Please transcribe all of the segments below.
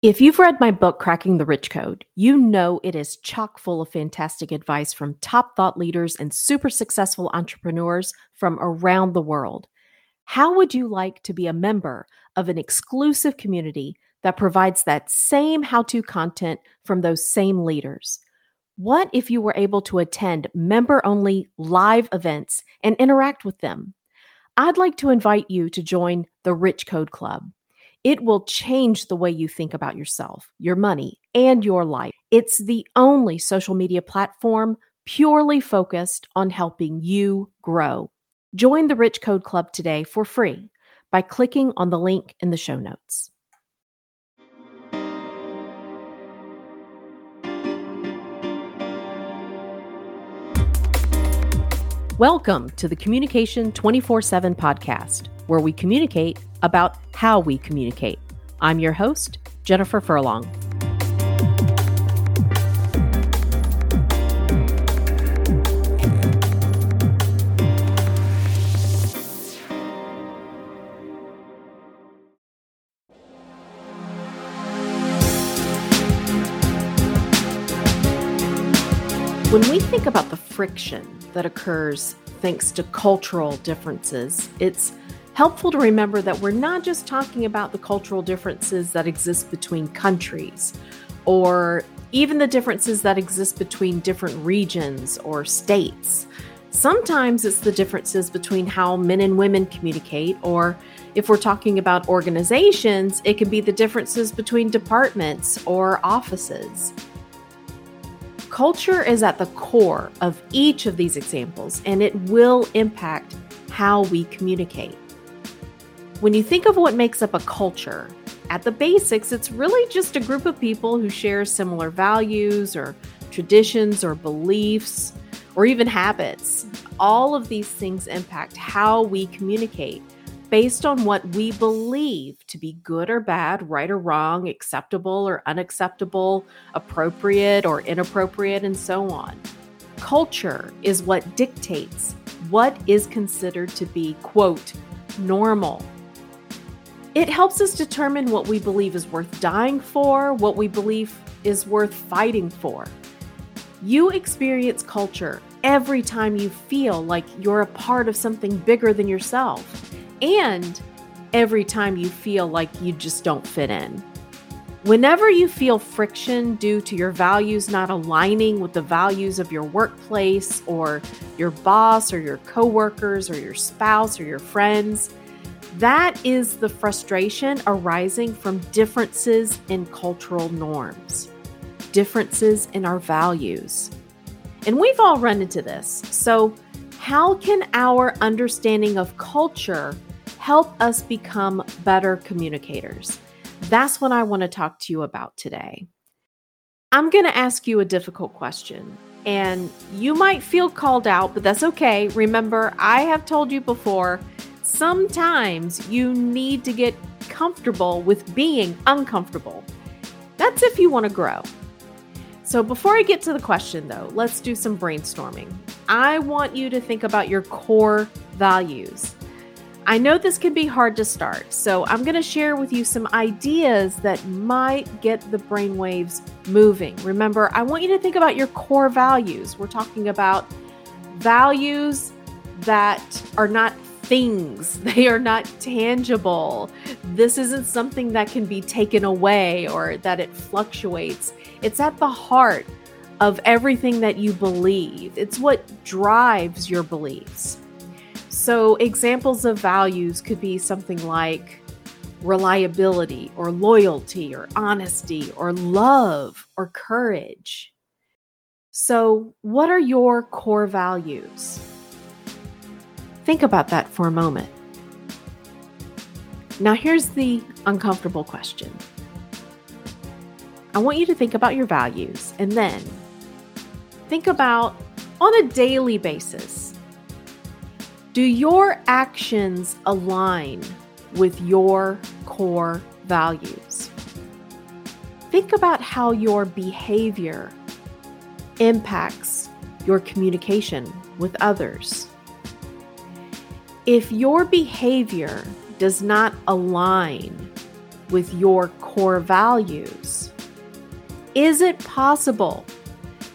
If you've read my book, Cracking the Rich Code, you know it is chock full of fantastic advice from top thought leaders and super successful entrepreneurs from around the world. How would you like to be a member of an exclusive community that provides that same how to content from those same leaders? What if you were able to attend member only live events and interact with them? I'd like to invite you to join the Rich Code Club. It will change the way you think about yourself, your money, and your life. It's the only social media platform purely focused on helping you grow. Join the Rich Code Club today for free by clicking on the link in the show notes. Welcome to the Communication 24 7 podcast, where we communicate about how we communicate. I'm your host, Jennifer Furlong. When we think about the friction that occurs thanks to cultural differences, it's helpful to remember that we're not just talking about the cultural differences that exist between countries or even the differences that exist between different regions or states. Sometimes it's the differences between how men and women communicate, or if we're talking about organizations, it can be the differences between departments or offices. Culture is at the core of each of these examples, and it will impact how we communicate. When you think of what makes up a culture, at the basics, it's really just a group of people who share similar values or traditions or beliefs or even habits. All of these things impact how we communicate based on what we believe to be good or bad, right or wrong, acceptable or unacceptable, appropriate or inappropriate, and so on. Culture is what dictates what is considered to be, quote, normal it helps us determine what we believe is worth dying for, what we believe is worth fighting for. You experience culture every time you feel like you're a part of something bigger than yourself, and every time you feel like you just don't fit in. Whenever you feel friction due to your values not aligning with the values of your workplace or your boss or your coworkers or your spouse or your friends, that is the frustration arising from differences in cultural norms, differences in our values. And we've all run into this. So, how can our understanding of culture help us become better communicators? That's what I want to talk to you about today. I'm going to ask you a difficult question, and you might feel called out, but that's okay. Remember, I have told you before sometimes you need to get comfortable with being uncomfortable. That's if you want to grow. So, before I get to the question though, let's do some brainstorming. I want you to think about your core values. I know this can be hard to start, so I'm going to share with you some ideas that might get the brainwaves moving. Remember, I want you to think about your core values. We're talking about values that are not things, they are not tangible. This isn't something that can be taken away or that it fluctuates. It's at the heart of everything that you believe, it's what drives your beliefs. So, examples of values could be something like reliability or loyalty or honesty or love or courage. So, what are your core values? Think about that for a moment. Now, here's the uncomfortable question I want you to think about your values and then think about on a daily basis do your actions align with your core values? Think about how your behavior impacts your communication with others. If your behavior does not align with your core values? Is it possible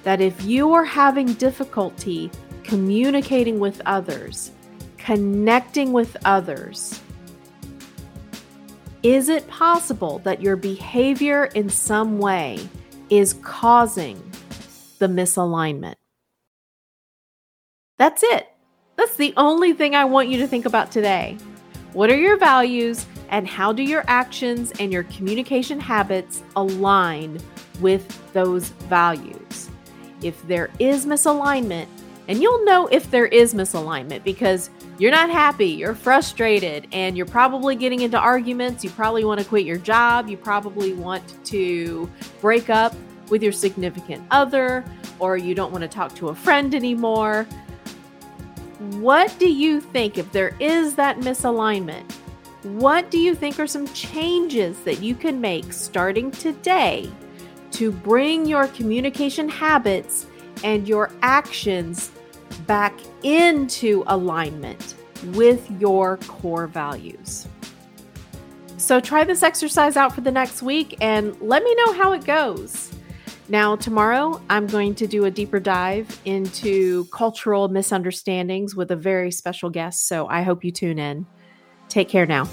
that if you are having difficulty communicating with others, connecting with others, is it possible that your behavior in some way is causing the misalignment? That's it. That's the only thing I want you to think about today. What are your values, and how do your actions and your communication habits align with those values? If there is misalignment, and you'll know if there is misalignment because you're not happy, you're frustrated, and you're probably getting into arguments. You probably want to quit your job. You probably want to break up with your significant other, or you don't want to talk to a friend anymore. What do you think if there is that misalignment? What do you think are some changes that you can make starting today to bring your communication habits and your actions back into alignment with your core values. So, try this exercise out for the next week and let me know how it goes. Now, tomorrow, I'm going to do a deeper dive into cultural misunderstandings with a very special guest. So, I hope you tune in. Take care now.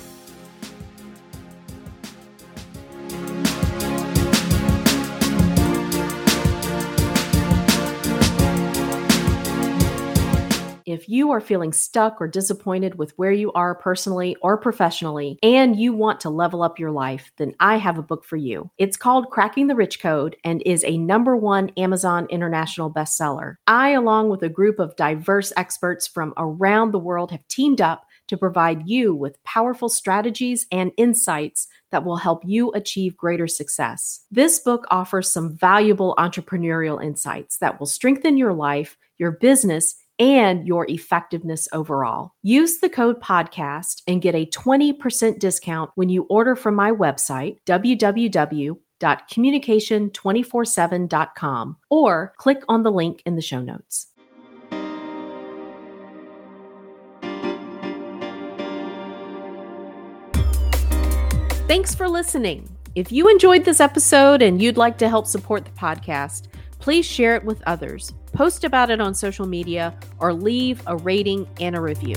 If you are feeling stuck or disappointed with where you are personally or professionally, and you want to level up your life, then I have a book for you. It's called Cracking the Rich Code and is a number one Amazon international bestseller. I, along with a group of diverse experts from around the world, have teamed up to provide you with powerful strategies and insights that will help you achieve greater success. This book offers some valuable entrepreneurial insights that will strengthen your life, your business, and your effectiveness overall. Use the code podcast and get a 20% discount when you order from my website, www.communication247.com, or click on the link in the show notes. Thanks for listening. If you enjoyed this episode and you'd like to help support the podcast, please share it with others, post about it on social media, or leave a rating and a review.